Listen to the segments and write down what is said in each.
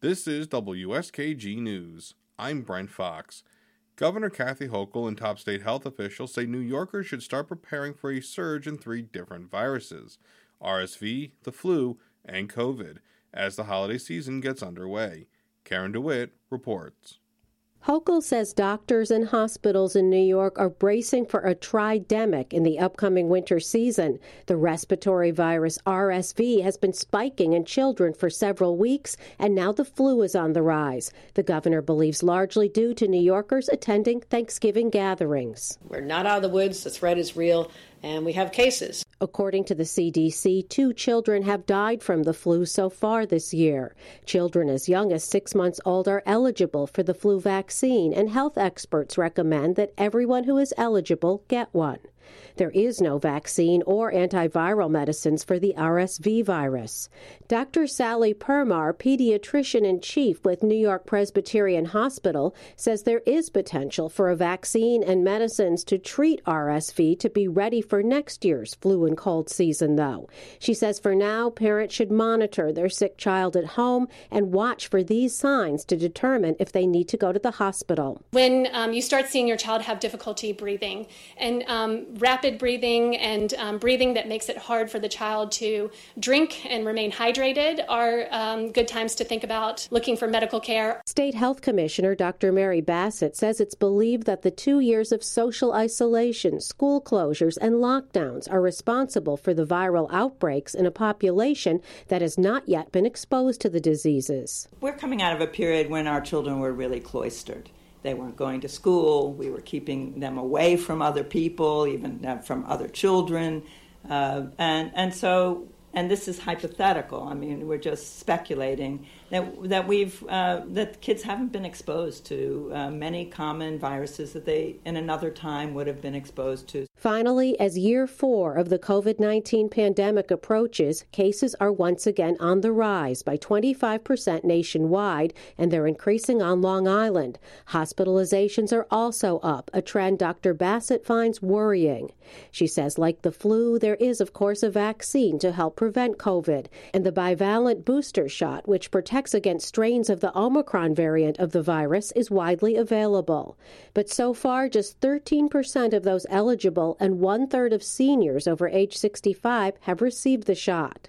This is WSKG News. I'm Brent Fox. Governor Kathy Hochul and top state health officials say New Yorkers should start preparing for a surge in three different viruses RSV, the flu, and COVID as the holiday season gets underway. Karen DeWitt reports. Hochul says doctors and hospitals in New York are bracing for a tridemic in the upcoming winter season. The respiratory virus RSV has been spiking in children for several weeks, and now the flu is on the rise. The governor believes largely due to New Yorkers attending Thanksgiving gatherings. We're not out of the woods, the threat is real, and we have cases. According to the CDC, two children have died from the flu so far this year. Children as young as six months old are eligible for the flu vaccine, and health experts recommend that everyone who is eligible get one. There is no vaccine or antiviral medicines for the RSV virus. Dr. Sallie Permar, pediatrician in chief with New York Presbyterian Hospital, says there is potential for a vaccine and medicines to treat RSV to be ready for next year's flu and cold season, though. She says for now, parents should monitor their sick child at home and watch for these signs to determine if they need to go to the hospital. When um, you start seeing your child have difficulty breathing and um, rapid breathing and um, breathing that makes it hard for the child to drink and remain hydrated are um, good times to think about looking for medical care. State Health Commissioner Dr. Mary Bassett says it's believed that the two years of social isolation, school closures, and lockdowns are responsible for the viral outbreaks in a population that has not yet been exposed to the diseases. We're coming out of a period when our children were really cloistered. They weren't going to school. We were keeping them away from other people, even uh, from other children. Uh, and, and so, and this is hypothetical. I mean, we're just speculating that that we've uh, that kids haven't been exposed to uh, many common viruses that they in another time would have been exposed to. Finally, as year four of the COVID 19 pandemic approaches, cases are once again on the rise by 25% nationwide, and they're increasing on Long Island. Hospitalizations are also up, a trend Dr. Bassett finds worrying. She says, like the flu, there is, of course, a vaccine to help prevent COVID, and the bivalent booster shot, which protects against strains of the Omicron variant of the virus is widely available. But so far, just 13% of those eligible and one third of seniors over age 65 have received the shot.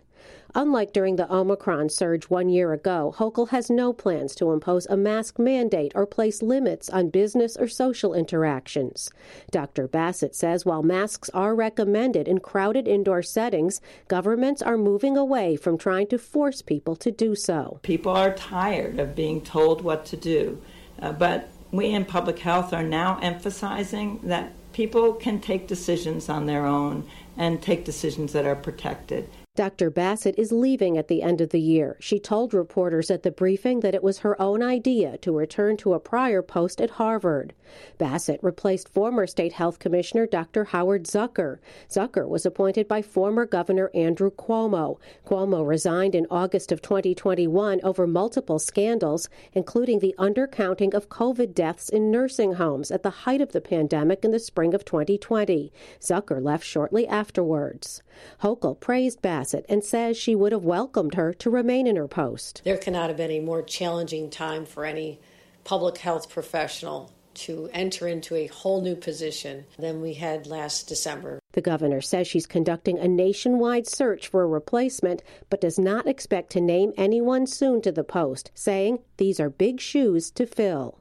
Unlike during the Omicron surge one year ago, Hochul has no plans to impose a mask mandate or place limits on business or social interactions. Dr. Bassett says while masks are recommended in crowded indoor settings, governments are moving away from trying to force people to do so. People are tired of being told what to do, uh, but we in public health are now emphasizing that people can take decisions on their own and take decisions that are protected. Dr. Bassett is leaving at the end of the year. She told reporters at the briefing that it was her own idea to return to a prior post at Harvard. Bassett replaced former State Health Commissioner Dr. Howard Zucker. Zucker was appointed by former Governor Andrew Cuomo. Cuomo resigned in August of 2021 over multiple scandals, including the undercounting of COVID deaths in nursing homes at the height of the pandemic in the spring of 2020. Zucker left shortly afterwards. Hochul praised Bassett Bassett and says she would have welcomed her to remain in her post. There cannot have been a more challenging time for any public health professional to enter into a whole new position than we had last December. The governor says she's conducting a nationwide search for a replacement, but does not expect to name anyone soon to the post, saying these are big shoes to fill.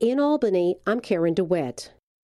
In Albany, I'm Karen DeWitt.